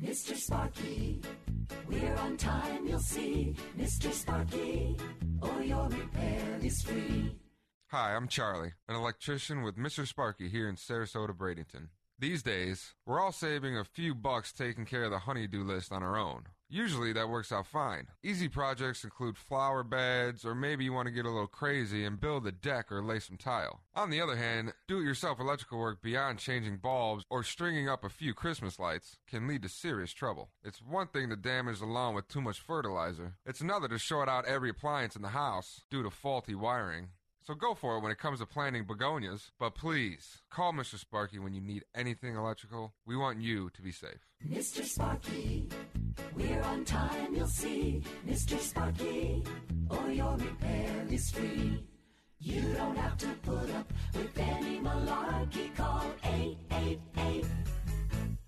Mr. Sparky, we're on time, you'll see. Mr. Sparky, or your repair is free. Hi, I'm Charlie, an electrician with Mr. Sparky here in Sarasota, Bradenton. These days, we're all saving a few bucks taking care of the honeydew list on our own. Usually that works out fine. Easy projects include flower beds, or maybe you want to get a little crazy and build a deck or lay some tile. On the other hand, do it yourself electrical work beyond changing bulbs or stringing up a few Christmas lights can lead to serious trouble. It's one thing to damage the lawn with too much fertilizer, it's another to short out every appliance in the house due to faulty wiring. So go for it when it comes to planting begonias, but please call Mr. Sparky when you need anything electrical. We want you to be safe. Mr. Sparky, we're on time, you'll see. Mr. Sparky, or your repair is free. You don't have to put up with any malarkey. Call 888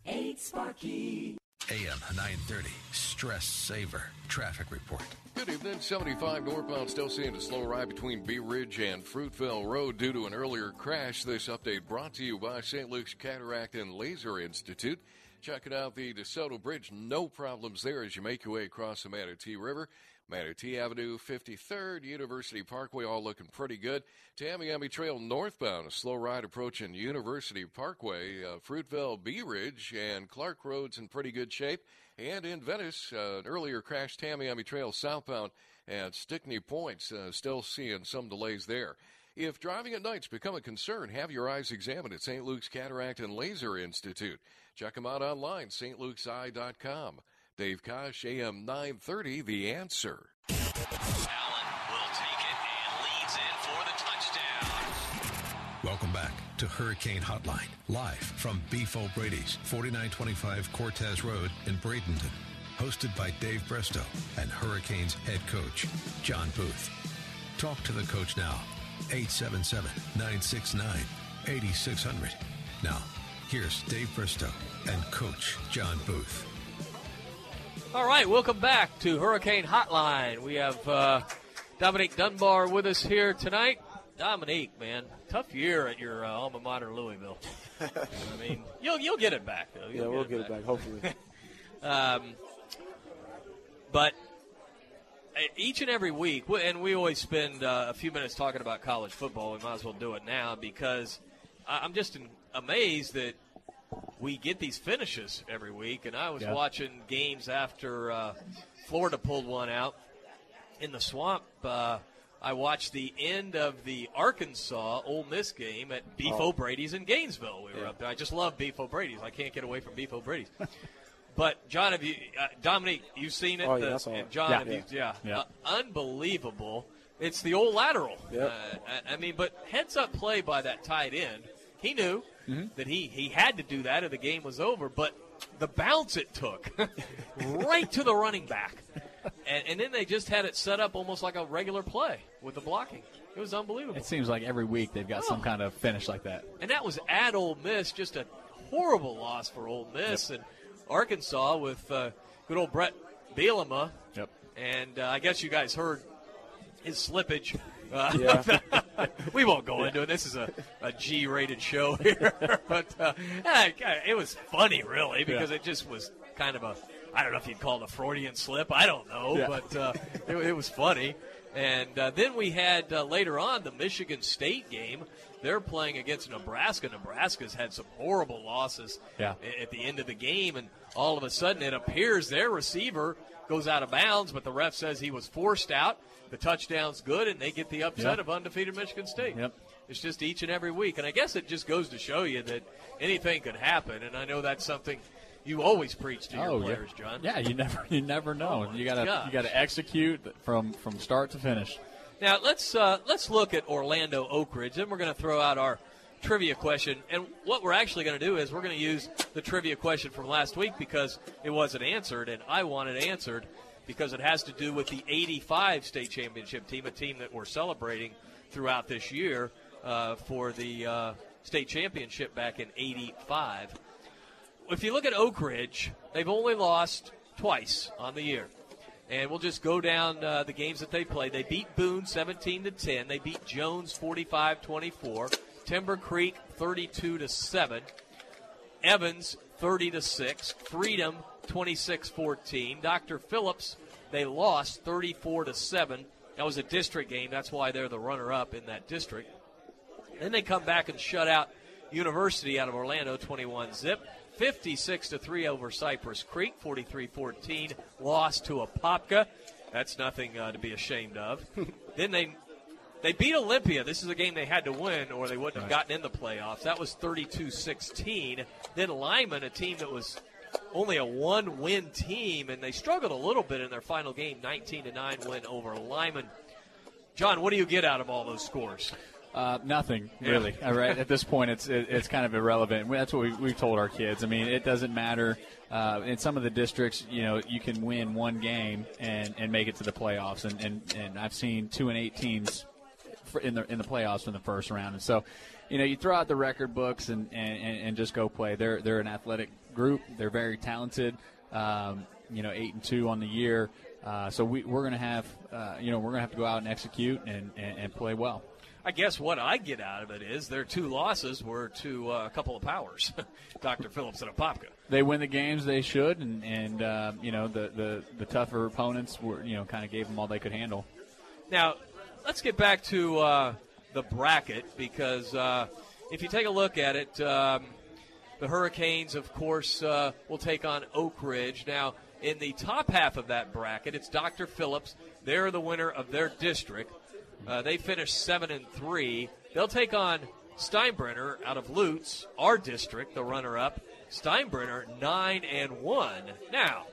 8 Sparky. AM 930, Stress Saver, Traffic Report. Good evening. 75 northbound still seeing a slow ride between Bee Ridge and Fruitvale Road due to an earlier crash. This update brought to you by St. Luke's Cataract and Laser Institute. Checking out the DeSoto Bridge. No problems there as you make your way across the Manatee River. Manatee Avenue, 53rd, University Parkway, all looking pretty good. Tamiami Trail northbound, a slow ride approaching University Parkway, uh, Fruitvale, Bee Ridge, and Clark Road's in pretty good shape. And in Venice, uh, an earlier crash, Tamiami Trail southbound at Stickney Points, uh, still seeing some delays there. If driving at night's become a concern, have your eyes examined at St. Luke's Cataract and Laser Institute. Check them out online, stlukeseye.com. Dave Kosh, AM 930, The Answer. Welcome back to Hurricane Hotline, live from Beef O'Brady's, 4925 Cortez Road in Bradenton. Hosted by Dave Bristow and Hurricanes head coach, John Booth. Talk to the coach now, 877 969 8600. Now, here's Dave Bristow and Coach John Booth. All right, welcome back to Hurricane Hotline. We have uh, Dominique Dunbar with us here tonight. Dominique, man, tough year at your uh, alma mater, Louisville. I mean, <laughs> you'll you'll get it back though. You'll yeah, we'll get it back, hopefully. <laughs> um, but uh, each and every week, and we always spend uh, a few minutes talking about college football. We might as well do it now because I'm just amazed that we get these finishes every week. And I was Yeah. watching games after uh, Florida pulled one out in the swamp. Uh, I watched the end of the Arkansas Ole Miss game at Beef Oh. O'Brady's in Gainesville. We were Yeah. up there. I just love Beef O'Brady's. I can't get away from Beef O'Brady's. <laughs> but John, have you, uh, Dominique, you've seen it? Oh, yeah, The- I saw it. John, Yeah. have you, yeah, Yeah. Uh, unbelievable. It's the old lateral. Yep. Uh, I, I mean, but heads up play by that tight end. He knew Mm-hmm. that he, he had to do that or the game was over, but the bounce it took <laughs> right to the running back. And, and then they just had it set up almost like a regular play with the blocking. It was unbelievable. It seems like every week they've got some kind of finish like that. And that was at Ole Miss, just a horrible loss for Ole Miss and Arkansas with uh, good old Brett Bielema. Yep. And uh, I guess you guys heard his slippage. Uh, Yeah. <laughs> we won't go into it. This is a, a G-rated show here, <laughs> but uh, it was funny, really, because Yeah. it just was kind of a I don't know if you'd call it a Freudian slip. I don't know, Yeah. but uh, it, it was funny. And uh, then we had uh, later on the Michigan State game. They're playing against Nebraska. Nebraska's had some horrible losses Yeah. at the end of the game, and all of a sudden it appears their receiver goes out of bounds, but the ref says he was forced out. The touchdown's good, and they get the upset Yeah. of undefeated Michigan State. Yep. It's just each and every week, and I guess it just goes to show you that anything could happen. And I know that's something you always preach to your Oh, players, yeah. John. Yeah, you never you never know. Oh, you gotta gosh. you gotta execute from from start to finish. Now let's uh, let's look at Orlando Oak Ridge. Then we're going to throw out our trivia question. And what we're actually going to do is we're going to use the trivia question from last week because it wasn't answered, and I want it answered because it has to do with the '85 state championship team, a team that we're celebrating throughout this year uh, for the uh, state championship back in '85. If you look at Oak Ridge, they've only lost twice on the year. And we'll just go down uh, the games that they played. They beat Boone 17 to 10. They beat Jones 45-24. Timber Creek 32 to 7. Evans 30 to 6. Freedom 26-14. Dr. Phillips they lost 34 to 7. That was a district game. That's why they're the runner up in that district. Then they come back and shut out University out of Orlando 21 zip. 56 to 3 over Cypress Creek, 43 14. Lost to Apopka. That's nothing uh, to be ashamed of. <laughs> then they they beat Olympia. This is a game they had to win, or they wouldn't have gotten in the playoffs. That was 32 16. Then Lyman, a team that was only a one win team, and they struggled a little bit in their final game 19 to 9 win over Lyman. John, what do you get out of all those scores? Uh, nothing Yeah. really. <laughs> All right, at this point, it's it, it's kind of irrelevant. That's what we, we've told our kids. I mean, it doesn't matter. Uh, in some of the districts, you know, you can win one game and, and make it to the playoffs, and, and, and I've seen two and eight teams in the in the playoffs from the first round. And so, you know, you throw out the record books and, and, and and just go play. They're they're an athletic group. They're very talented. Um, you know, eight and two on the year. Uh, so we, we're going to have, uh, you know, we're going to have to go out and execute and, and, and play well. I guess what I get out of it is their two losses were to uh, a couple of powers, <laughs> Dr. Phillips and Apopka. they win the games they should, and and uh, you know the, the the tougher opponents were you know kind of gave them all they could handle. Now, let's get back to uh, the bracket because uh, if you take a look at it, um, the Hurricanes, of course, uh, will take on Oak Ridge. Now, in the top half of that bracket, it's Dr. Phillips. They're the winner of their district. Uh, they finished seven and three. They'll take on Steinbrenner out of Lutz, our district, the runner-up. Steinbrenner nine and one. Now,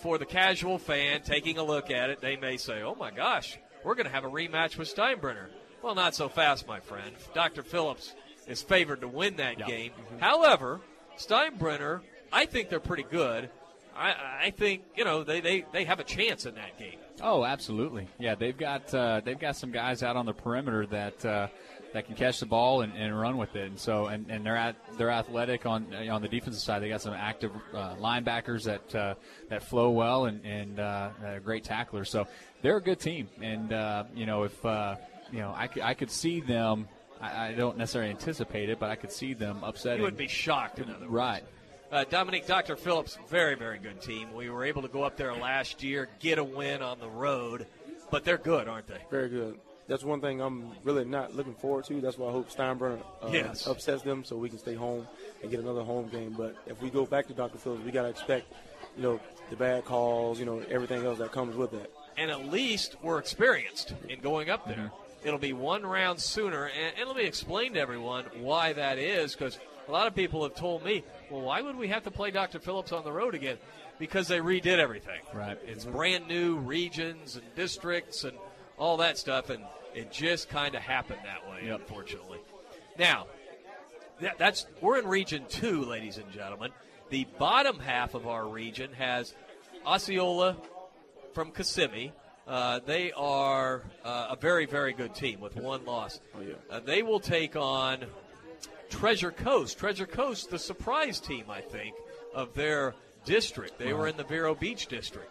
for the casual fan taking a look at it, they may say, "Oh my gosh, we're going to have a rematch with Steinbrenner." Well, not so fast, my friend. Dr. Phillips is favored to win that game. However, Steinbrenner, I think they're pretty good. I, I think you know they, they, they have a chance in that game. Oh, absolutely. Yeah, they've got uh, they've got some guys out on the perimeter that uh, that can catch the ball and, and run with it. And so and, and they're at they're athletic on on the defensive side. They got some active uh, linebackers that uh, that flow well and and uh, great tacklers. So they're a good team. And uh, you know if uh, you know I could, I could see them. I, I don't necessarily anticipate it, but I could see them upsetting. You would be shocked, in other words. Right. Uh, Dominique, Dr. Phillips, very, very good team. We were able to go up there last year, get a win on the road, but they're good, aren't they? Very good. That's one thing I'm really not looking forward to. That's why I hope Steinbrenner uh, Yes. upsets them so we can stay home and get another home game. But if we go back to Dr. Phillips, we got to expect, you know, the bad calls, you know, everything else that comes with that. and at least we're experienced in going up there. It'll be one round sooner, and, and let me explain to everyone why that is, because a lot of people have told me, well, why would we have to play Dr. Phillips on the road again? Because they redid everything. Right. It's brand new regions and districts and all that stuff, and it just kind of happened that way, unfortunately. Now, that, that's we're in Region Two, ladies and gentlemen. The bottom half of our region has Osceola from Kissimmee. Uh, they are uh, a very, very good team with one loss. Oh Uh, they will take on Treasure Coast. Treasure Coast, the surprise team, I think, of their district. They were in the Vero Beach district.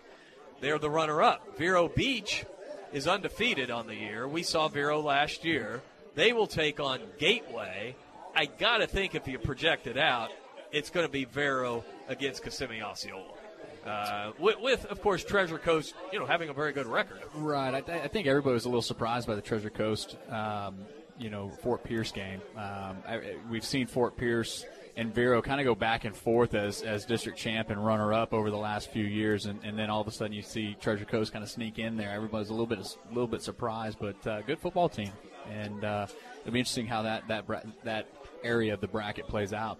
They're the runner-up. Vero Beach is undefeated on the year. We saw Vero last year. They will take on Gateway. I got to think if you project it out, it's going to be Vero against Kissimmee Osceola. Uh, with, with, of course, Treasure Coast, you know, having a very good record. Right. I, th- I think everybody was a little surprised by the Treasure Coast, um, you know, Fort Pierce game. Um, I, we've seen Fort Pierce and Vero kind of go back and forth as, as district champ and runner up over the last few years, and, and then all of a sudden you see Treasure Coast kind of sneak in there. Everybody's a little bit a little bit surprised, but uh, good football team, and uh, it'll be interesting how that that that area of the bracket plays out.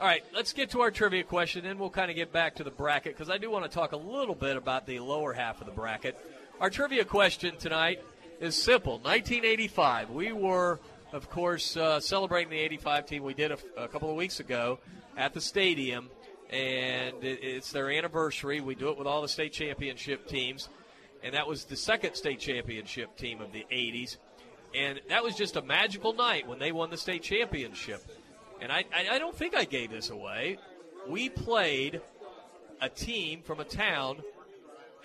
All right, let's get to our trivia question, and we'll kind of get back to the bracket because I do want to talk a little bit about the lower half of the bracket. Our trivia question tonight is simple 1985. We were, of course, uh, celebrating the 85 team we did a, a couple of weeks ago at the stadium, and it, it's their anniversary. We do it with all the state championship teams, and that was the second state championship team of the 80s. And that was just a magical night when they won the state championship. And I, I, I don't think I gave this away. We played a team from a town,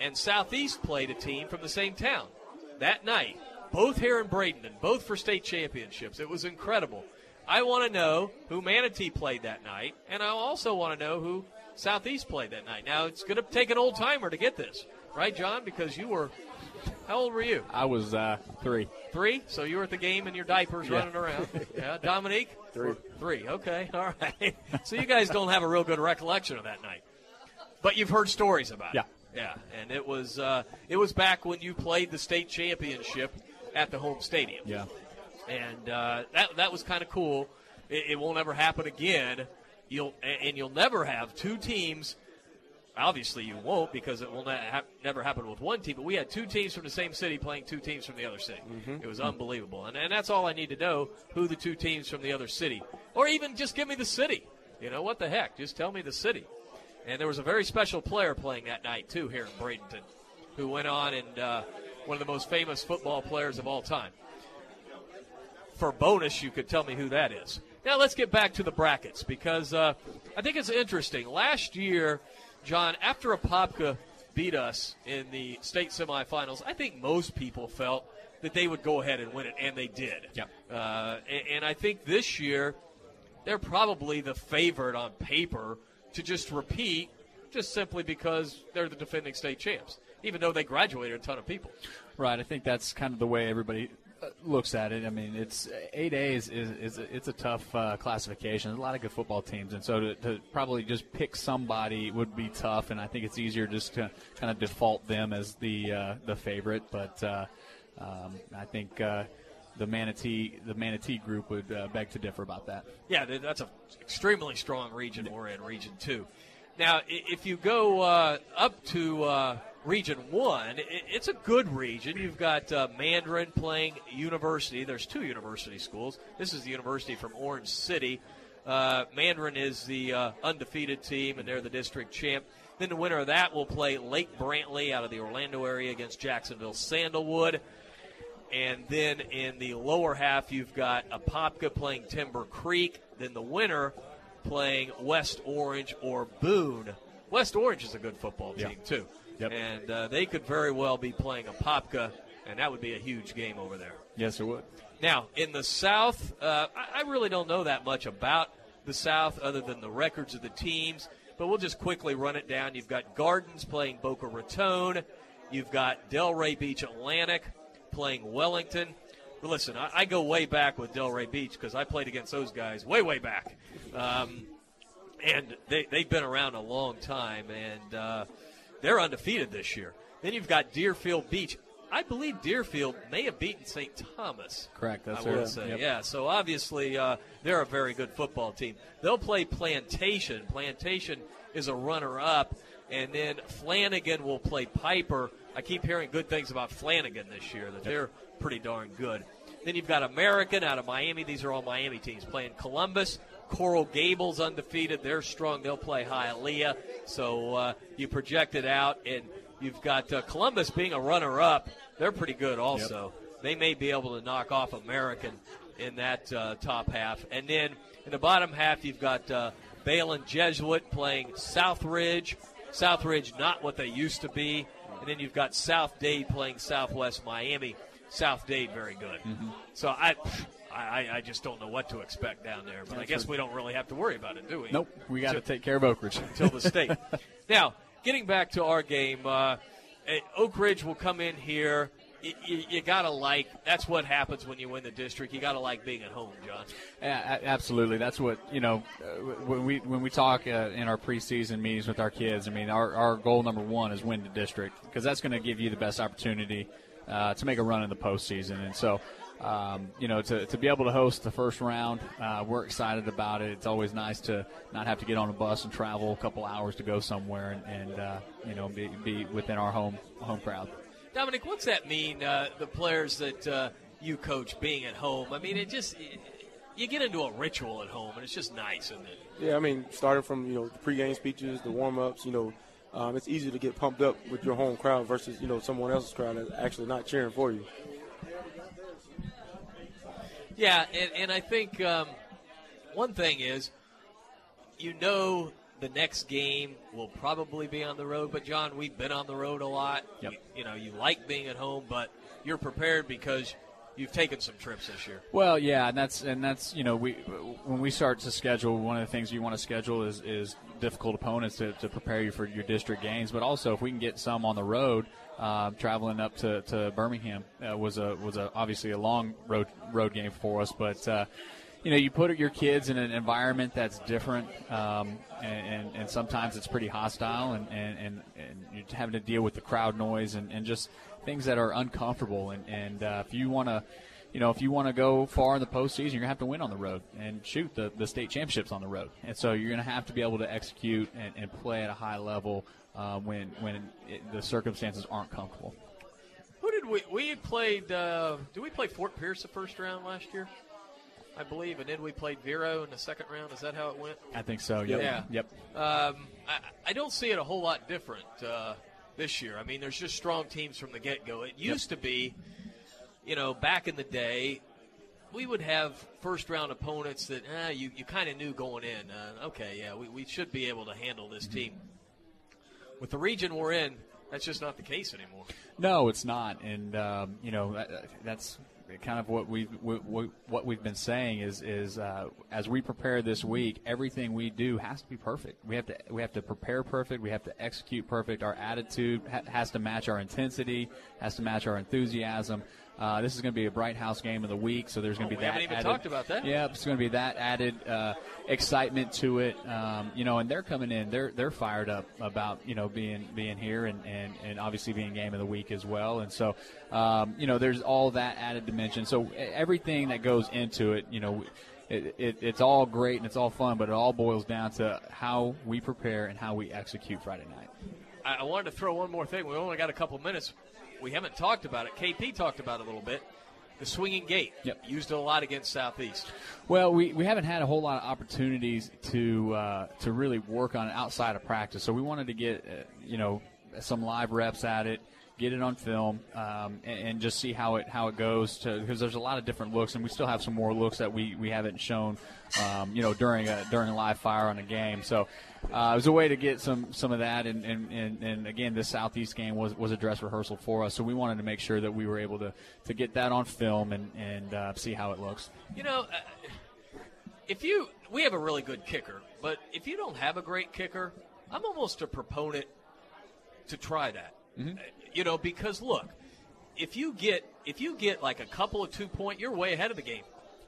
and Southeast played a team from the same town that night. Both here in Bradenton, both for state championships. It was incredible. I want to know who Manatee played that night, and I also want to know who Southeast played that night. Now, it's going to take an old timer to get this, right, John? Because you were How old were you? I was uh, three. Three. So you were at the game in your diapers Yeah. running around. <laughs> Yeah, Dominique. Three. Three. Okay. <laughs> All right. so you guys don't have a real good recollection of that night, but you've heard stories about Yeah. it. Yeah. Yeah. And it was uh, it was back when you played the state championship at the home stadium. Yeah. and uh, that that was kind of cool. It, it won't ever happen again. You'll and you'll never have two teams. Obviously, you won't because it will not hap never happen with one team. But we had two teams from the same city playing two teams from the other city. It was unbelievable, and, and that's all I need to know: who the two teams from the other city, or even just give me the city. You know what the heck? Just tell me the city. And there was a very special player playing that night too here in Bradenton, who went on and uh, one of the most famous football players of all time for bonus, you could tell me who that is. Now let's get back to the brackets because uh, I think it's interesting. Last year, John, after Apopka beat us in the state semifinals, I think most people felt that they would go ahead and win it, and they did. Yeah. Uh, and, and I think this year they're probably the favorite on paper to just repeat, just simply because they're the defending state champs, even though they graduated a ton of people. Right. I think that's kind of the way everybody uh, looks at it. I mean, it's 8A is, is, is a, it's a tough uh, classification. There's a lot of good football teams, and so to, to probably just pick somebody would be tough. And I think it's easier just to kind of default them as the uh, the favorite. But uh, um, I think uh, the Manatee the Manatee group would uh, beg to differ about that. Yeah, that's an extremely strong region we're in, Region 2. Now, if you go uh, up to uh, Region 1, it's a good region. You've got uh, Mandarin playing University. There's two university schools. This is the University from Orange City. Uh, Mandarin is the uh, undefeated team, and they're the district champ. Then the winner of that will play Lake Brantley out of the Orlando area against Jacksonville Sandalwood. And then in the lower half, you've got Apopka playing Timber Creek. Then the winner playing West Orange or Boone. West Orange is a good football team, Yeah. too. Yep. And uh, they could very well be playing Apopka, and that would be a huge game over there. Yes, it would. Now, in the South, uh, I, I really don't know that much about the South other than the records of the teams, but we'll just quickly run it down. You've got Gardens playing Boca Raton. You've got Delray Beach Atlantic playing Wellington. But listen, I, I go way back with Delray Beach because I played against those guys way, way back. Um, and they, they've been around a long time, and uh, they're undefeated this year. Then you've got Deerfield Beach. I believe Deerfield may have beaten St. Thomas. Correct. That's I right. say, Yep. yeah. So obviously, uh, they're a very good football team. They'll play Plantation. Plantation is a runner-up, and then Flanagan will play Piper. I keep hearing good things about Flanagan this year. That they're pretty darn good. Then you've got American out of Miami. These are all Miami teams playing Columbus. Coral Gables undefeated. They're strong. They'll play Hialeah. So uh, you project it out, and you've got uh, Columbus being a runner-up. They're pretty good also. They may be able to knock off American in that uh, top half. And then in the bottom half, you've got uh, Belen Jesuit playing Southridge. Southridge, not what they used to be. And then you've got South Dade playing Southwest Miami. South Dade, very good. So I, I, I just don't know what to expect down there. But I guess right. we don't really have to worry about it, do we? Nope. We got to take care of Oak Ridge <laughs> until the state. <laughs> now, getting back to our game, uh, eh, Oak Ridge will come in here. You, you, you got to like, that's what happens when you win the district. You got to like being at home, John. Yeah, absolutely. That's what you know. uh, When we when we talk uh, in our preseason meetings with our kids, I mean, our, our goal number one is win the district because that's going to give you the best opportunity uh, to make a run in the postseason. And so, um, you know, to, to be able to host the first round, uh, we're excited about it. It's always nice to not have to get on a bus and travel a couple hours to go somewhere and, and uh, you know be, be within our home home crowd. Dominic, what's that mean, uh, the players that uh, you coach being at home? I mean, it just, you get into a ritual at home, and it's just nice, isn't it? Yeah, I mean, starting from you know the pregame speeches, the warm ups, you know, um, it's easy to get pumped up with your home crowd versus you know someone else's crowd that's actually not cheering for you. Yeah, and, and I think um, one thing is, you know, the next game will probably be on the road. But John, we've been on the road a lot. Yep. You, you know, you like being at home, but you're prepared because you've taken some trips this year. Well, yeah, and that's and that's you know we when we start to schedule, one of the things we want to schedule is is difficult opponents to, to prepare you for your district games. But also, if we can get some on the road, uh, traveling up to, to Birmingham uh, was a was a, obviously a long road road game for us. But uh, you know, you put your kids in an environment that's different, um, and, and, and sometimes it's pretty hostile, and, and, and, and you're having to deal with the crowd noise and, and just things that are uncomfortable. And, and uh, if you want to you know, if you want to go far in the postseason, you're going to have to win on the road and shoot the, the state championships on the road. And so you're going to have to be able to execute and, and play at a high level uh, when when it, the circumstances aren't comfortable. Who did we we played? Uh, did we play Fort Pierce the first round last year? I believe, and then we played Vero in the second round. Is that how it went? I think so. Yep. Yeah. Yep. Um, I, I don't see it a whole lot different uh, this year. I mean, there's just strong teams from the get go. It used yep. to be, you know, back in the day, we would have first round opponents that eh, you, you kind of knew going in. Uh, okay, yeah, we, we should be able to handle this mm-hmm. team. With the region we're in, that's just not the case anymore. No, it's not, and um, you know that, that's kind of what we, what we've been saying is is uh, as we prepare this week, everything we do has to be perfect. We have to we have to prepare perfect. We have to execute perfect. Our attitude ha- has to match our intensity, has to match our enthusiasm. Uh, this is going to be a Bright House game of the week, so there's going to oh, be that. Haven't even added, talked about that. Yeah, it's going to be that added uh, excitement to it. Um, you know, and they're coming in. They're they're fired up about you know being being here and, and, and obviously being game of the week as well. And so, um, you know, there's all that added dimension. So everything that goes into it, you know. It, it, it's all great and it's all fun, but it all boils down to how we prepare and how we execute Friday night. I wanted to throw one more thing. We only got a couple minutes we haven't talked about it. KP talked about it a little bit. The swinging gate. Yep. Used it a lot against Southeast. Well, we, we haven't had a whole lot of opportunities to uh, to really work on it outside of practice. So we wanted to get uh, you know some live reps at it, get it on film, um, and, and, just see how it how it goes. Because there's a lot of different looks, and we still have some more looks that we, we haven't shown, um, you know, during a during a live fire on a game. So uh, it was a way to get some some of that, and, and, and, and, again, this Southeast game was, was a dress rehearsal for us, so we wanted to make sure that we were able to, to get that on film and and uh, see how it looks. You know, uh, if you we have a really good kicker, but if you don't have a great kicker, I'm almost a proponent to try that. Mm-hmm. You know, because look, if you get if you get like a couple of two point, you're way ahead of the game.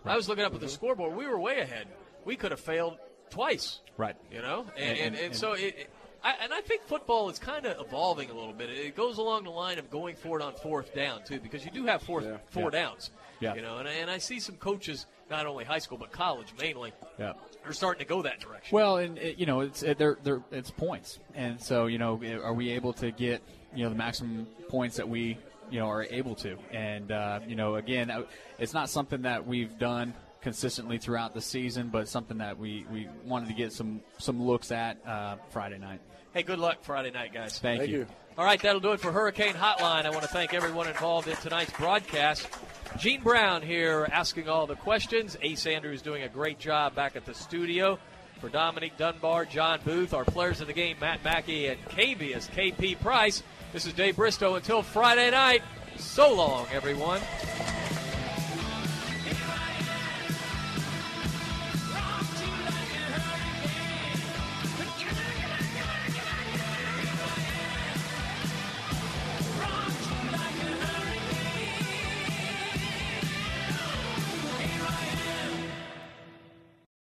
Right. I was looking up at the mm-hmm. scoreboard; we were way ahead. We could have failed twice. Right. You know, and, and, and, and so it, I, and I think football is kind of evolving a little bit. It goes along the line of going for it on fourth down too, because you do have fourth yeah. four yeah. downs. Yeah. You know, and, and I see some coaches, not only high school but college mainly, yeah. are starting to go that direction. Well, and it, you know, it's it, they're, they're, it's points, and so you know, are we able to get you know the maximum points that we you know are able to? And uh, you know, again, it's not something that we've done consistently throughout the season, but something that we, we wanted to get some some looks at uh, Friday night. Hey, good luck Friday night, guys. Thank, thank you. you. All right, that'll do it for Hurricane Hotline. I want to thank everyone involved in tonight's broadcast. Gene Brown here asking all the questions. Ace Andrews doing a great job back at the studio. For Dominique Dunbar, John Booth, our players of the game, Matt Mackey, and Cavius KP Price. This is Dave Bristow. Until Friday night, so long, everyone.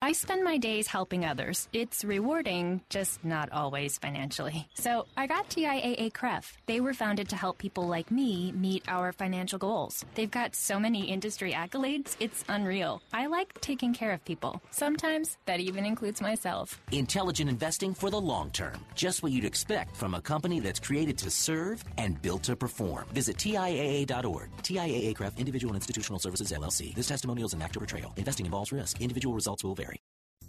I spend my days helping others. It's rewarding, just not always financially. So I got TIAA CREF. They were founded to help people like me meet our financial goals. They've got so many industry accolades, it's unreal. I like taking care of people. Sometimes that even includes myself. Intelligent investing for the long term. Just what you'd expect from a company that's created to serve and built to perform. Visit TIAA.org. TIAA CREF Individual and Institutional Services LLC. This testimonial is an actor portrayal. Investing involves risk. Individual results will vary.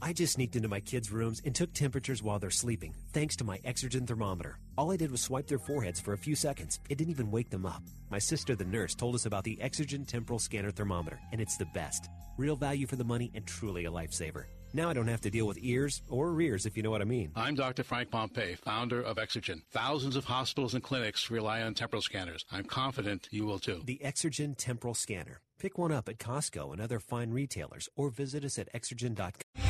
I just sneaked into my kids' rooms and took temperatures while they're sleeping, thanks to my Exergen thermometer. All I did was swipe their foreheads for a few seconds. It didn't even wake them up. My sister, the nurse, told us about the Exergen temporal scanner thermometer, and it's the best. Real value for the money and truly a lifesaver. Now I don't have to deal with ears or rears, if you know what I mean. I'm Dr. Frank Pompei, founder of Exergen. Thousands of hospitals and clinics rely on temporal scanners. I'm confident you will too. The Exergen temporal scanner. Pick one up at Costco and other fine retailers, or visit us at exergen.com.